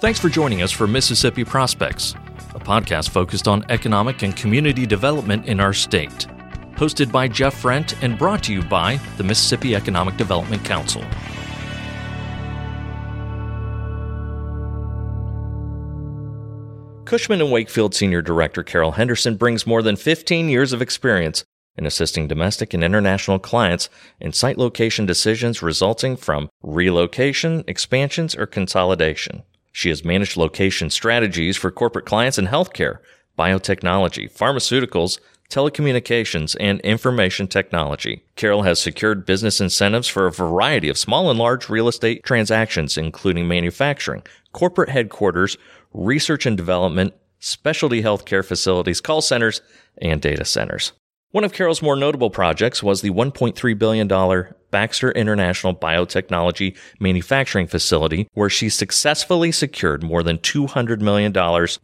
Thanks for joining us for Mississippi Prospects, a podcast focused on economic and community development in our state. Hosted by Jeff Rent and brought to you by the Mississippi Economic Development Council. Cushman and Wakefield Senior Director Carol Henderson brings more than 15 years of experience in assisting domestic and international clients in site location decisions resulting from relocation, expansions, or consolidation. She has managed location strategies for corporate clients in healthcare, biotechnology, pharmaceuticals, telecommunications, and information technology. Carol has secured business incentives for a variety of small and large real estate transactions, including manufacturing, corporate headquarters, research and development, specialty healthcare facilities, call centers, and data centers. One of Carol's more notable projects was the $1.3 billion Baxter International Biotechnology Manufacturing Facility, where she successfully secured more than $200 million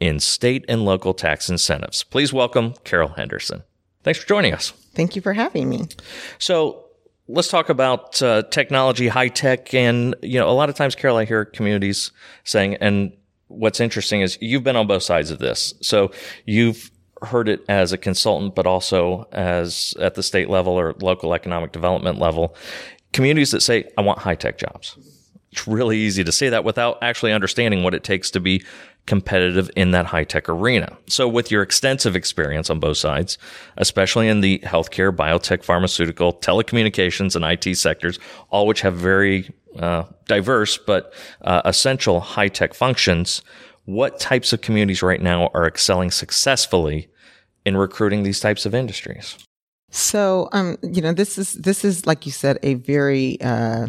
in state and local tax incentives. Please welcome Carol Henderson. Thanks for joining us. Thank you for having me. So, let's talk about uh, technology, high tech, and you know, a lot of times, Carol, I hear communities saying, and what's interesting is you've been on both sides of this. So you've heard it as a consultant, but also as at the state level or local economic development level, communities that say, I want high tech jobs. It's really easy to say that without actually understanding what it takes to be competitive in that high tech arena. So with your extensive experience on both sides, especially in the healthcare, biotech, pharmaceutical, telecommunications, and IT sectors, all which have very uh, diverse but uh, essential high tech functions, what types of communities right now are excelling successfully in recruiting these types of industries? So, um, you know, this is this is like you said, a very uh,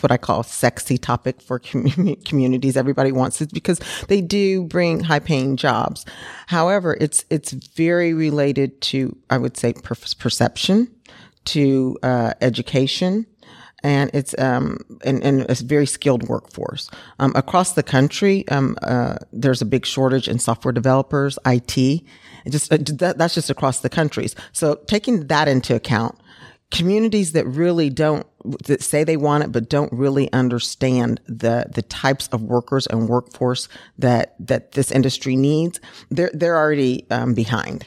what I call sexy topic for com- communities. Everybody wants it because they do bring high paying jobs. However, it's it's very related to I would say per- perception, to uh, education, and it's um and, and a very skilled workforce um, across the country. Um, uh, there's a big shortage in software developers, IT. Just uh, that, that's just across the countries. So taking that into account, communities that really don't that say they want it but don't really understand the the types of workers and workforce that that this industry needs, they're they're already um, behind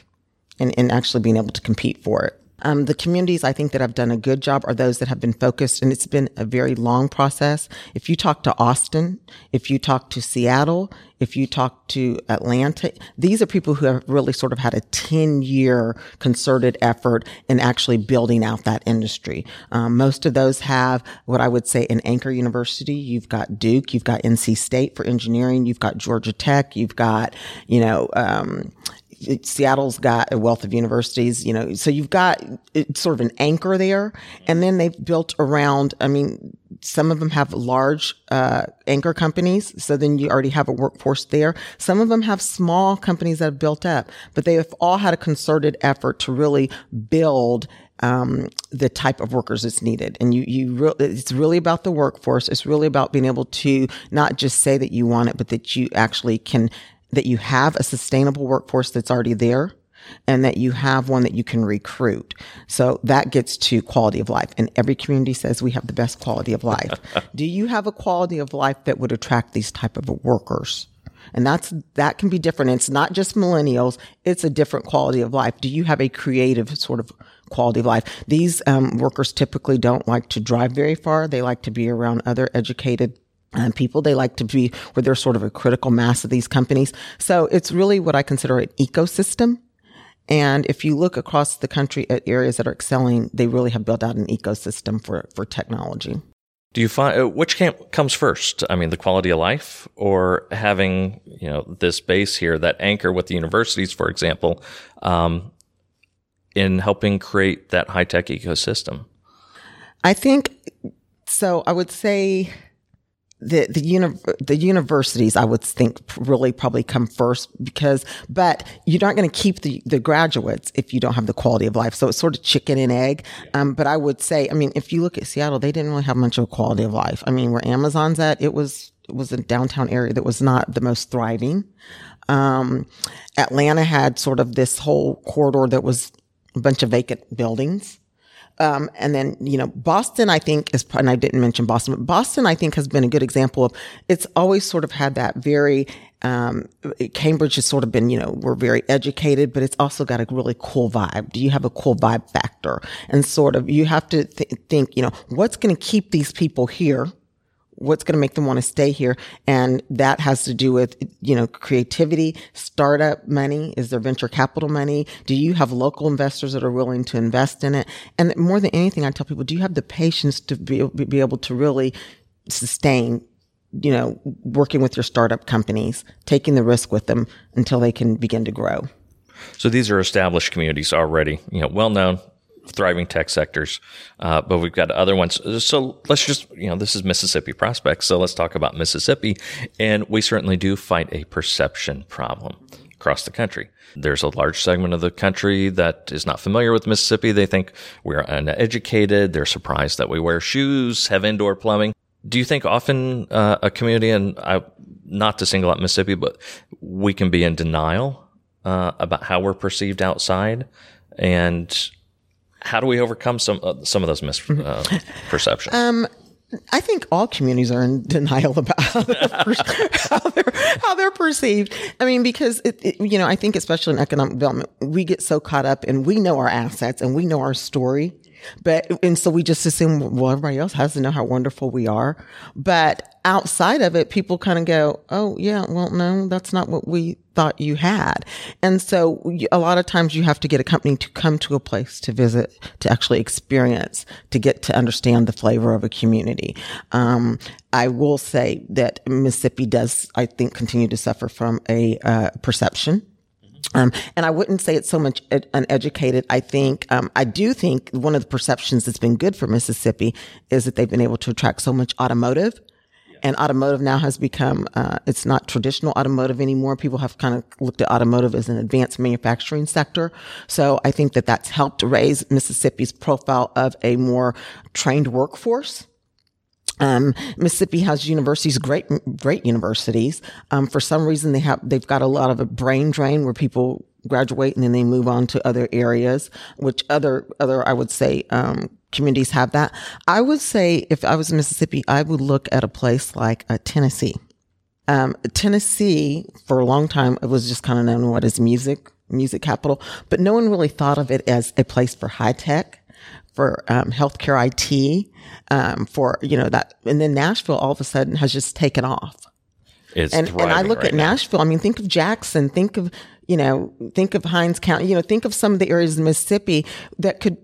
in, in actually being able to compete for it. Um, the communities I think that have done a good job are those that have been focused, and it's been a very long process. If you talk to Austin, if you talk to Seattle, if you talk to Atlanta, these are people who have really sort of had a 10 year concerted effort in actually building out that industry. Um, most of those have what I would say an anchor university. You've got Duke, you've got NC State for engineering, you've got Georgia Tech, you've got, you know, um, Seattle's got a wealth of universities, you know, so you've got it's sort of an anchor there. And then they've built around, I mean, some of them have large uh, anchor companies. So then you already have a workforce there. Some of them have small companies that have built up, but they have all had a concerted effort to really build um, the type of workers that's needed. And you, you, it's really about the workforce. It's really about being able to not just say that you want it, but that you actually can that you have a sustainable workforce that's already there and that you have one that you can recruit. So that gets to quality of life. And every community says we have the best quality of life. Do you have a quality of life that would attract these type of workers? And that's, that can be different. It's not just millennials. It's a different quality of life. Do you have a creative sort of quality of life? These um, workers typically don't like to drive very far. They like to be around other educated um, people. They like to be where they're sort of a critical mass of these companies. So it's really what I consider an ecosystem. And if you look across the country at areas that are excelling, they really have built out an ecosystem for, for technology. Do you find uh, which camp comes first? I mean, the quality of life, or having you know this base here that anchor with the universities, for example, um, in helping create that high tech ecosystem. I think so. I would say the the, uni- the universities I would think really probably come first because but you're not going to keep the the graduates if you don't have the quality of life. So it's sort of chicken and egg. Um, but I would say I mean if you look at Seattle they didn't really have much of a quality of life. I mean where Amazon's at it was it was a downtown area that was not the most thriving. Um, Atlanta had sort of this whole corridor that was a bunch of vacant buildings Um, and then, you know, Boston, I think is, and I didn't mention Boston, but Boston, I think has been a good example of, it's always sort of had that very, um, Cambridge has sort of been, you know, we're very educated, but it's also got a really cool vibe. Do you have a cool vibe factor? And sort of, you have to th- think, you know, what's going to keep these people here? What's going to make them want to stay here. And that has to do with, you know, creativity, startup money. Is there venture capital money? Do you have local investors that are willing to invest in it? And more than anything, I tell people, do you have the patience to be, be able to really sustain you know, working with your startup companies, taking the risk with them until they can begin to grow. So these are established communities already, you know, well known, thriving tech sectors, uh, but we've got other ones. So let's just, you know, this is Mississippi prospects. So let's talk about Mississippi. And we certainly do fight a perception problem across the country. There's a large segment of the country that is not familiar with Mississippi. They think we're uneducated. They're surprised that we wear shoes, have indoor plumbing. Do you think often uh, a community, and I, not to single out Mississippi, but we can be in denial uh, about how we're perceived outside? And how do we overcome some uh, some of those misperceptions? Uh, um, I think all communities are in denial about how they're, how they're, how they're perceived. I mean, because it, it, you know, I think especially in economic development, we get so caught up and we know our assets and we know our story, but and so we just assume well everybody else has to know how wonderful we are. But outside of it, people kind of go, "Oh yeah, well no, that's not what we thought you had. And so a lot of times you have to get a company to come to a place to visit, to actually experience, to get to understand the flavor of a community. Um, I will say that Mississippi does, I think, continue to suffer from a uh, perception um, and I wouldn't say it's so much ed- uneducated. I think, um, I do think one of the perceptions that's been good for Mississippi is that they've been able to attract so much automotive and automotive now has become uh, it's not traditional automotive anymore. People have kind of looked at automotive as an advanced manufacturing sector. So i think that that's helped raise mississippi's profile of a more trained workforce. Um, Mississippi has universities, great, great universities. Um, for some reason, they have they've got a lot of a brain drain where people graduate and then they move on to other areas, which other other I would say um, communities have that. I would say if I was in Mississippi, I would look at a place like uh, Tennessee. Um, Tennessee, for a long time, it was just kind of known what is music, music capital, but no one really thought of it as a place for high tech, for um, healthcare IT, um, for you know that, and then Nashville all of a sudden has just taken off. It's and and I look right at now. Nashville. I mean, think of Jackson. Think of you know, think of Hinds County. You know, think of some of the areas in Mississippi that could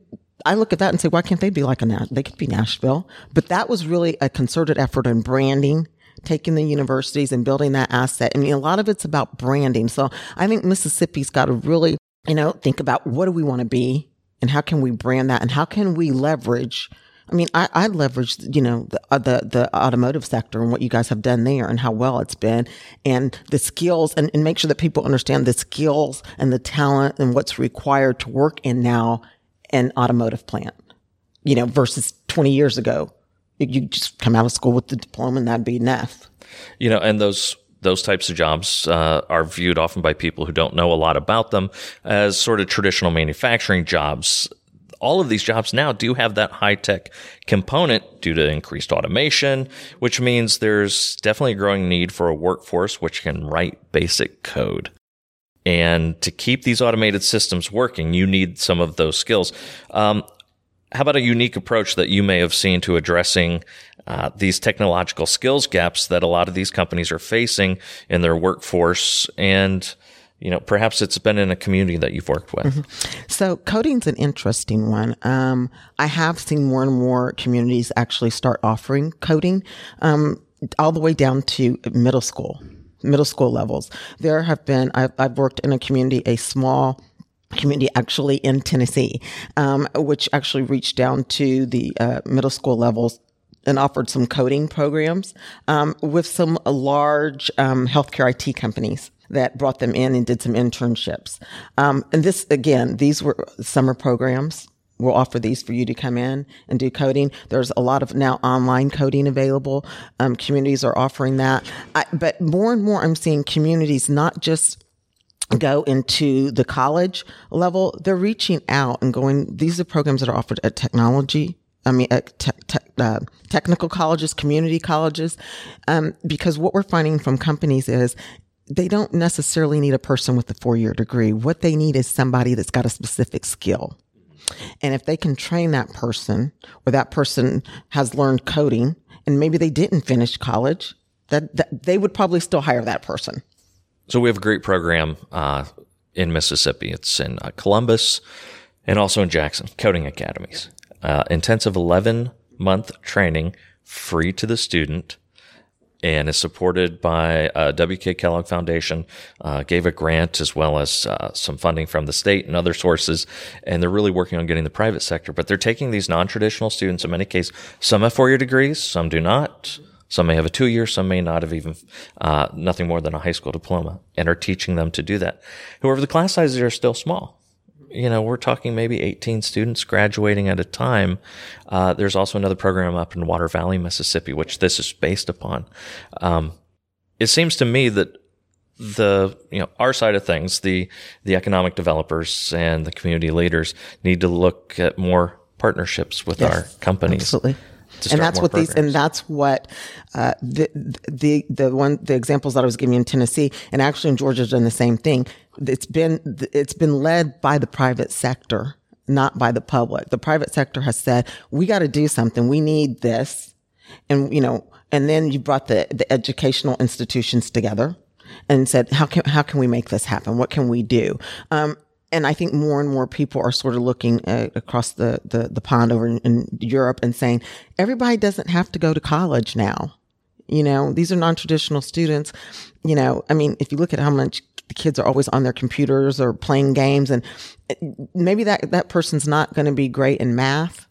I look at that and say, why can't they be like a Nash? They could be Nashville. But that was really a concerted effort in branding, taking the universities and building that asset. I mean, a lot of it's about branding. So I think Mississippi's got to really, you know, think about what do we want to be and how can we brand that and how can we leverage I mean, I, I leveraged, you know, the, uh, the, the automotive sector and what you guys have done there and how well it's been and the skills and, and make sure that people understand the skills and the talent and what's required to work in now an automotive plant, you know, versus 20 years ago. You just come out of school with the diploma and that'd be enough. You know, and those those types of jobs uh, are viewed often by people who don't know a lot about them as sort of traditional manufacturing jobs. All of these jobs now do have that high tech component due to increased automation, which means there's definitely a growing need for a workforce which can write basic code. And to keep these automated systems working, you need some of those skills. Um, how about a unique approach that you may have seen to addressing uh, these technological skills gaps that a lot of these companies are facing in their workforce and you know perhaps it's been in a community that you've worked with mm-hmm. so coding's an interesting one um, i have seen more and more communities actually start offering coding um, all the way down to middle school middle school levels. There have been, I've, I've worked in a community, a small community actually in Tennessee, um, which actually reached down to the uh, middle school levels and offered some coding programs um, with some large um, healthcare IT companies that brought them in and did some internships. Um, and this, again, these were summer programs we'll offer these for you to come in and do coding. There's a lot of now online coding available. Um, communities are offering that. I, but more and more, I'm seeing communities not just go into the college level, they're reaching out and going, these are programs that are offered at technology. I mean, at te- te- uh, technical colleges, community colleges, um, because what we're finding from companies is they don't necessarily need a person with a four year degree. What they need is somebody that's got a specific skill. And if they can train that person or that person has learned coding and maybe they didn't finish college, that, that they would probably still hire that person. So we have a great program uh, in Mississippi. It's in uh, Columbus and also in Jackson, coding academies. Uh, intensive 11 month training, free to the student, and is supported by uh, WK Kellogg Foundation. Uh, gave a grant as well as uh, some funding from the state and other sources, and they're really working on getting the private sector. But they're taking these non-traditional students. In many cases, some have four-year degrees, some do not. Some may have a two year, some may not have even, uh, nothing more than a high school diploma and are teaching them to do that. However, the class sizes are still small. You know, we're talking maybe 18 students graduating at a time. Uh, there's also another program up in Water Valley, Mississippi, which this is based upon. Um, it seems to me that the you know our side of things the the economic developers and the community leaders need to look at more partnerships with yes, our companies absolutely and that's what programs. these and that's what uh, the the the one the examples that I was giving in Tennessee and actually in Georgia's done the same thing. It's been it's been led by the private sector, not by the public. The private sector has said we got to do something. We need this, and you know, and then you brought the the educational institutions together and said how can how can we make this happen? What can we do? Um, and I think more and more people are sort of looking uh, across the, the, the pond over in, in, Europe and saying everybody doesn't have to go to college now. You know, these are non-traditional students. You know, I mean, if you look at how much the kids are always on their computers or playing games and uh, maybe that, that person's not going to be great in math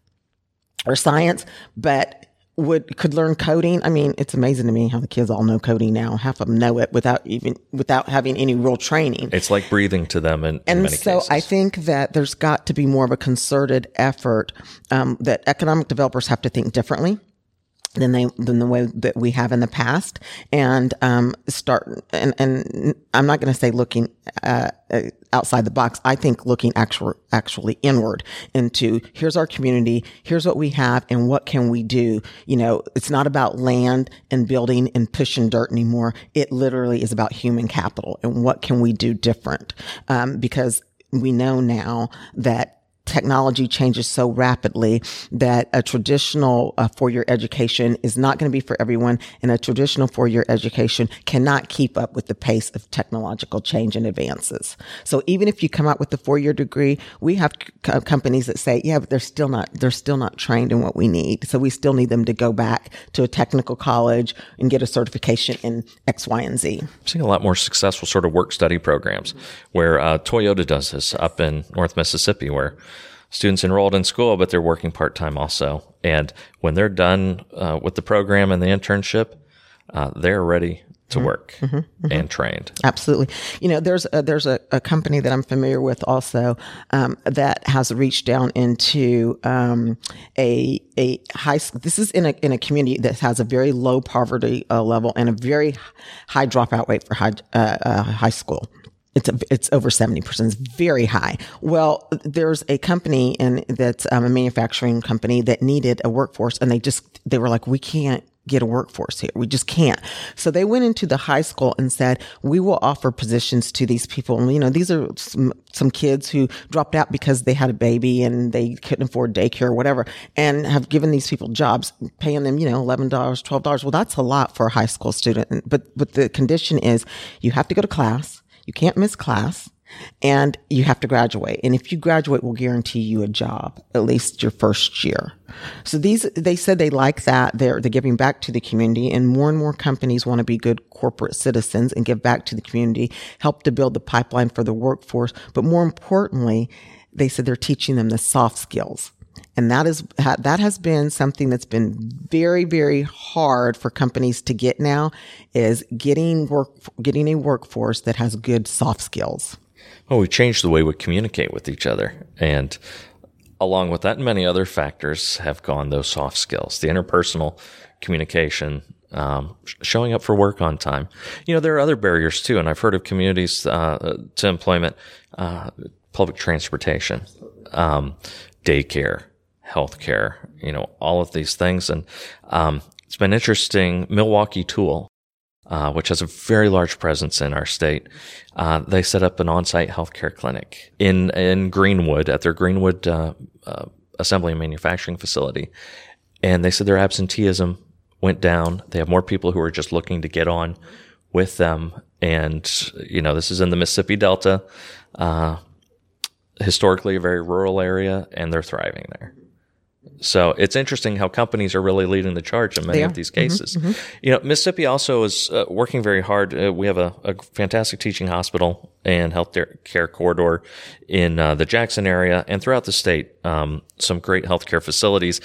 or science, but would could learn coding. I mean, it's amazing to me how the kids all know coding now. Half of them know it without even without having any real training. It's like breathing to them, in, and in so cases. I think that there's got to be more of a concerted effort um, that economic developers have to think differently than they than the way that we have in the past. And um, start and and I'm not going to say looking uh, uh, outside the box. I think looking actual actually inward into here's our community here's what we have and what can we do? You know it's not about land and building and pushing dirt anymore. It literally is about human capital and what can we do different? Um, because we know now that technology changes so rapidly that a traditional uh, four-year education is not going to be for everyone and a traditional four-year education cannot keep up with the pace of technological change and advances. So even if you come out with a four-year degree we have c- companies that say yeah but they're still not they're still not trained in what we need. So we still need them to go back to a technical college and get a certification in x y and z. I'm seeing a lot more successful sort of work study programs where uh, toyota does this up in north mississippi where students enrolled in school, but they're working part time also. And when they're done uh, with the program and the internship, uh, they're ready to mm-hmm. work mm-hmm, mm-hmm. and trained. Absolutely. You know, there's a, there's a, a company that I'm familiar with also um, that has reached down into um, a a high. School. This is in a in a community that has a very low poverty uh, level and a very high dropout rate for high uh, uh high school it's a, it's over 70%. It's very high. Well, there's a company and that's um, a manufacturing company that needed a workforce and they just, they were like, we can't get a workforce here. We just can't. So they went into the high school and said, we will offer positions to these people. And, you know, these are some, some kids who dropped out because they had a baby and they couldn't afford daycare or whatever and have given these people jobs, paying them, you know, $11, $12. Well, that's a lot for a high school student. But, but the condition is you have to go to class you can't miss class and you have to graduate. And if you graduate, we'll guarantee you a job, at least your first year. So these, they said they like that. They're, they're giving back to the community and more and more companies want to be good corporate citizens and give back to the community, help to build the pipeline for the workforce. But more importantly, they said they're teaching them the soft skills and that is, that has been something that's been very, very hard for companies to get now is getting work, getting a workforce that has good soft skills. Well, we've changed the way we communicate with each other. And along with that, many other factors have gone those soft skills, the interpersonal communication um, showing up for work on time. You know, there are other barriers too, and I've heard of communities uh, to employment, uh, public transportation, um, daycare, healthcare. You know, all of these things, and um, it's been interesting. Milwaukee Tool, uh, which has a very large presence in our state, uh, they set up an on-site healthcare clinic in in Greenwood at their Greenwood uh, uh, assembly and manufacturing facility, and they said their absenteeism went down. They have more people who are just looking to get on with them. And, you know, this is in the Mississippi Delta, uh, historically a very rural area, and they're thriving there. So it's interesting how companies are really leading the charge in many of these cases. Mm-hmm, mm-hmm. You know, Mississippi also is uh, working very hard. Uh, we have a, a, fantastic teaching hospital and health care corridor in uh, the Jackson area and throughout the state. Um, some great healthcare facilities.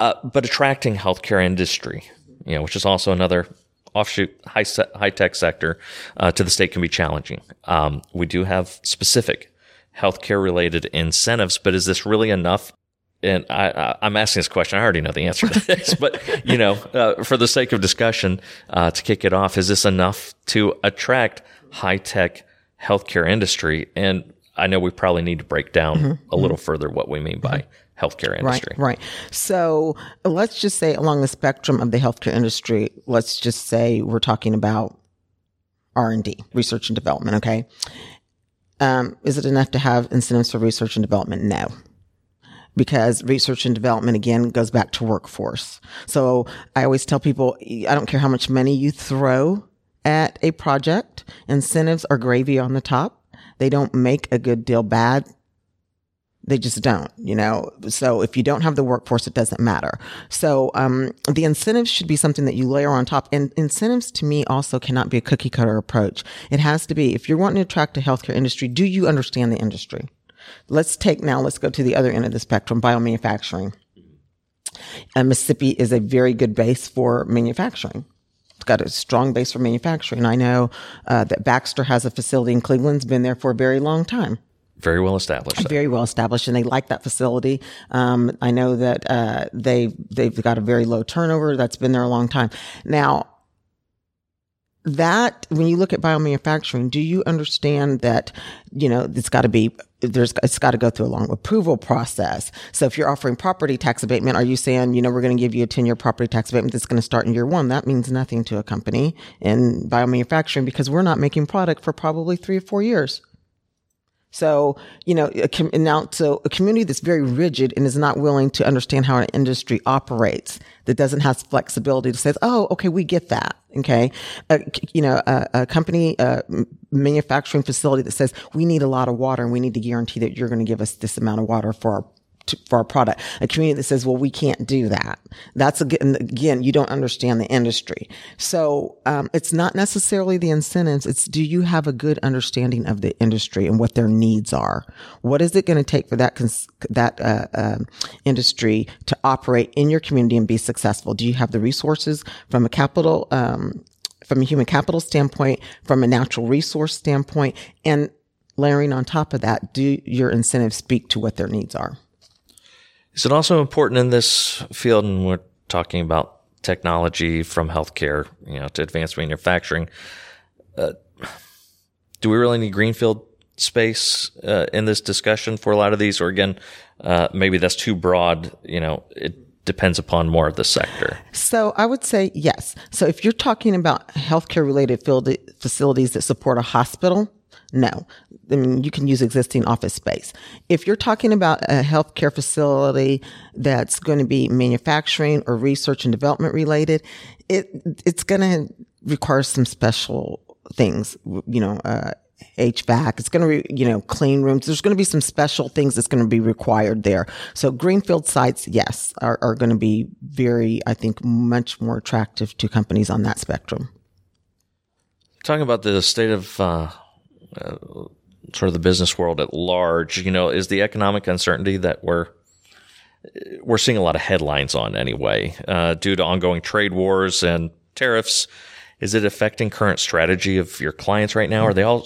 Uh, but attracting healthcare industry, you know, which is also another offshoot high se- high tech sector uh, to the state can be challenging. Um, we do have specific healthcare related incentives, but is this really enough? And I, am asking this question. I already know the answer to this, but you know, uh, for the sake of discussion, uh, to kick it off, is this enough to attract high tech healthcare industry? And I know we probably need to break down mm-hmm. a little mm-hmm. further what we mean by healthcare industry. Right, right. So let's just say along the spectrum of the healthcare industry, let's just say we're talking about R and D, research and development. Okay. Um, is it enough to have incentives for research and development? No. Because research and development again goes back to workforce. So I always tell people, I don't care how much money you throw at a project, incentives are gravy on the top. They don't make a good deal bad they just don't, you know. So if you don't have the workforce, it doesn't matter. So um, the incentives should be something that you layer on top. And incentives to me also cannot be a cookie cutter approach. It has to be if you're wanting to attract a healthcare industry, do you understand the industry? Let's take now. Let's go to the other end of the spectrum, biomanufacturing. Uh, Mississippi is a very good base for manufacturing. It's got a strong base for manufacturing. I know uh, that Baxter has a facility in Cleveland. It's been there for a very long time very well established. Very well established, and they like that facility. Um, I know that uh, they they've got a very low turnover. That's been there a long time. Now, that when you look at biomanufacturing, do you understand that you know it's got to be there's it's got to go through a long approval process. So if you're offering property tax abatement, are you saying you know we're going to give you a 10 year property tax abatement that's going to start in year one? That means nothing to a company in biomanufacturing because we're not making product for probably three or four years. So, you know, a, now, so a community that's very rigid and is not willing to understand how an industry operates, that doesn't have flexibility to say, oh, okay, we get that. Okay. you know, a, a company, a manufacturing facility that says we need a lot of water and we need to guarantee that you're going to give us this amount of water for our to, for our product. A community that says, well, we can't do that. That's again, again you don't understand the industry. So, um, it's not necessarily the incentives. It's do you have a good understanding of the industry and what their needs are? What is it going to take for that, cons- that, uh, uh, industry to operate in your community and be successful? Do you have the resources from a capital, um, from a human capital standpoint, from a natural resource standpoint, and layering on top of that, do your incentives speak to what their needs are? Is it also important in this field, and we're talking about technology from healthcare, you know, to advanced manufacturing? Uh, do we really need greenfield space uh, in this discussion for a lot of these, or again, uh, maybe that's too broad? You know, it depends upon more of the sector. So I would say yes. So if you're talking about healthcare related field facilities that support a hospital, no. I mean, you can use existing office space. If you're talking about a healthcare facility that's going to be manufacturing or research and development related, it, it's going to require some special things, you know, uh, HVAC. It's going to, you know, clean rooms. There's going to be some special things that's going to be required there. So greenfield sites, yes, are, are going to be very, I think, much more attractive to companies on that spectrum. Talking about the state of uh, uh, sort of the business world at large, you know, is the economic uncertainty that we're we're seeing a lot of headlines on anyway, uh, due to ongoing trade wars and tariffs. Is it affecting current strategy of your clients right now? Are they all,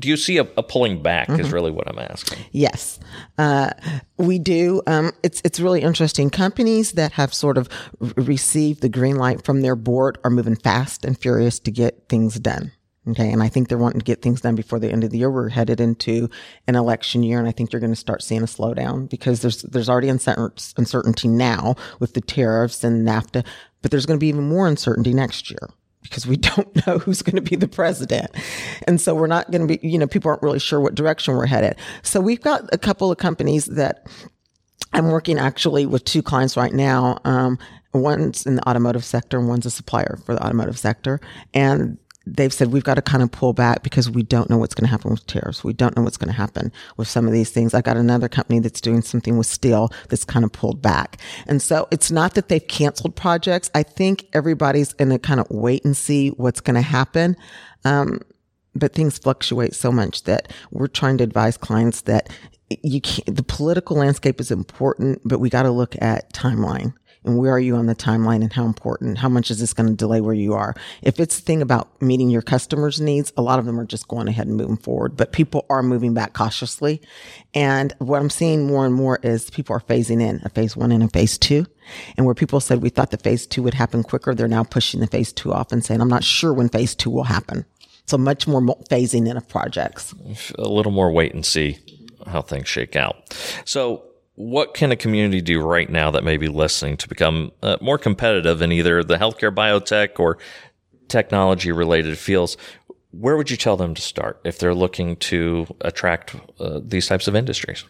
do you see a, a pulling back is really what I'm asking. Yes, uh, we do. Um, it's it's really interesting. Companies that have sort of received the green light from their board are moving fast and furious to get things done. Okay. And I think they're wanting to get things done before the end of the year. We're headed into an election year. And I think you're going to start seeing a slowdown because there's, there's already uncertainty now with the tariffs and NAFTA, but there's going to be even more uncertainty next year because we don't know who's going to be the president. And so we're not going to be, you know, people aren't really sure what direction we're headed. So we've got a couple of companies that I'm working actually with two clients right now. Um, one's in the automotive sector and one's a supplier for the automotive sector. And they've said we've got to kind of pull back because we don't know what's going to happen with tariffs. We don't know what's going to happen with some of these things. I got another company that's doing something with steel that's kind of pulled back. And so it's not that they've canceled projects. I think everybody's in a kind of wait and see what's going to happen. Um, but things fluctuate so much that we're trying to advise clients that you can't, the political landscape is important, but we got to look at timeline and where are you on the timeline and how important, how much is this going to delay where you are? If it's the thing about meeting your customers' needs, a lot of them are just going ahead and moving forward, but people are moving back cautiously. And what I'm seeing more and more is people are phasing in a phase one and a phase two. And where people said we thought the phase two would happen quicker, they're now pushing the phase two off and saying, I'm not sure when phase two will happen. So much more phasing in of projects. A little more wait and see how things shake out. So what can a community do right now that may be listening to become uh, more competitive in either the healthcare biotech or technology related fields? Where would you tell them to start if they're looking to attract uh, these types of industries?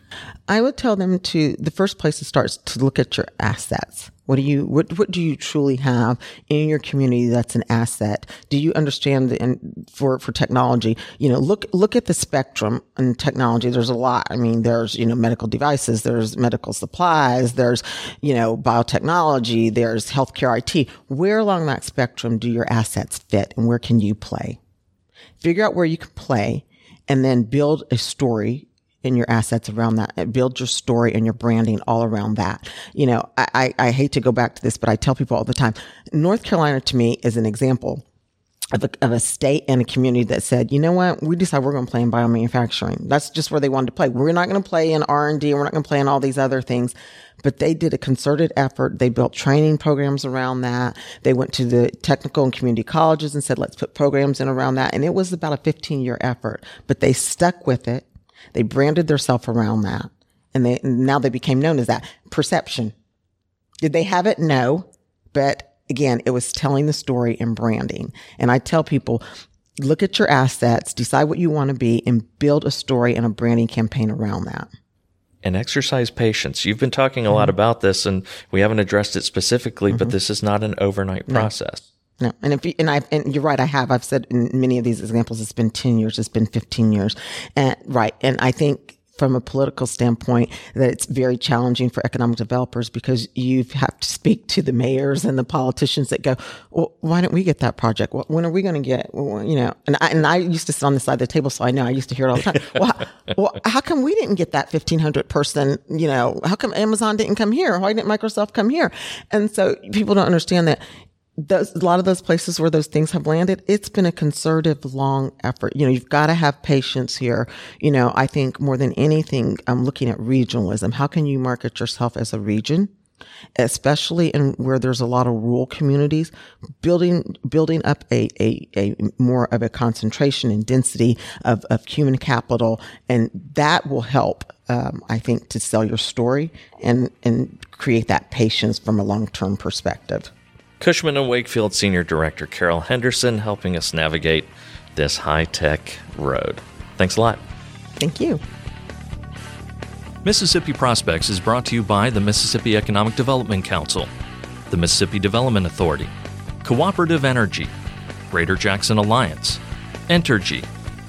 I would tell them to the first place to start is to look at your assets. What do you what what do you truly have in your community that's an asset? Do you understand the, and for for technology, you know, look look at the spectrum in technology. There's a lot. I mean, there's, you know, medical devices, there's medical supplies, there's, you know, biotechnology, there's healthcare IT. Where along that spectrum do your assets fit and where can you play? Figure out where you can play and then build a story in your assets around that. Build your story and your branding all around that. You know, I, I, I hate to go back to this, but I tell people all the time, North Carolina to me is an example of a, of a, state and a community that said, you know what, we decide we're going to play in biomanufacturing. That's just where they wanted to play. We're not going to play in R and D. We're not going to play in all these other things. But they did a concerted effort. They built training programs around that. They went to the technical and community colleges and said, let's put programs in around that. And it was about a 15 year effort, but they stuck with it. They branded themselves around that. And they, now they became known as that perception. Did they have it? No. But again, it was telling the story and branding. And I tell people, look at your assets, decide what you want to be and build a story and a branding campaign around that. And exercise patience. You've been talking a mm-hmm. lot about this and we haven't addressed it specifically, mm-hmm. but this is not an overnight no. process. No, and if you, and I and you're right, I have. I've said in many of these examples, it's been ten years, it's been fifteen years, and right. And I think from a political standpoint that it's very challenging for economic developers because you have to speak to the mayors and the politicians that go, well, why don't we get that project? Well, when are we going to get, well, you know, and I, and I used to sit on the side of the table, so I know I used to hear it all the time. well, how, well, how come we didn't get that 1500 person, you know, how come Amazon didn't come here? Why didn't Microsoft come here? And so people don't understand that those, a lot of those places where those things have landed, it's been a concerted, long effort. You know, you've got to have patience here. You know, I think more than anything, I'm looking at regionalism. How can you market yourself as a region? especially in where there's a lot of rural communities, building building up a, a, a more of a concentration and density of, of human capital, and that will help, um, I think, to sell your story and and create that patience from a long term perspective. Cushman and Wakefield Senior Director Carol Henderson helping us navigate this high tech road. Thanks a lot. Thank you. Mississippi Prospects is brought to you by the Mississippi Economic Development Council, the Mississippi Development Authority, Cooperative Energy, Greater Jackson Alliance, Entergy,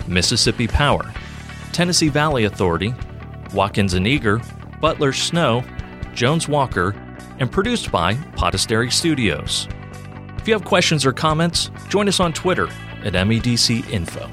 Mississippi Power, Tennessee Valley Authority, Watkins and Eager, Butler Snow, Jones Walker, and produced by Podastery Studios. If you have questions or comments, join us on Twitter at MEDC Info.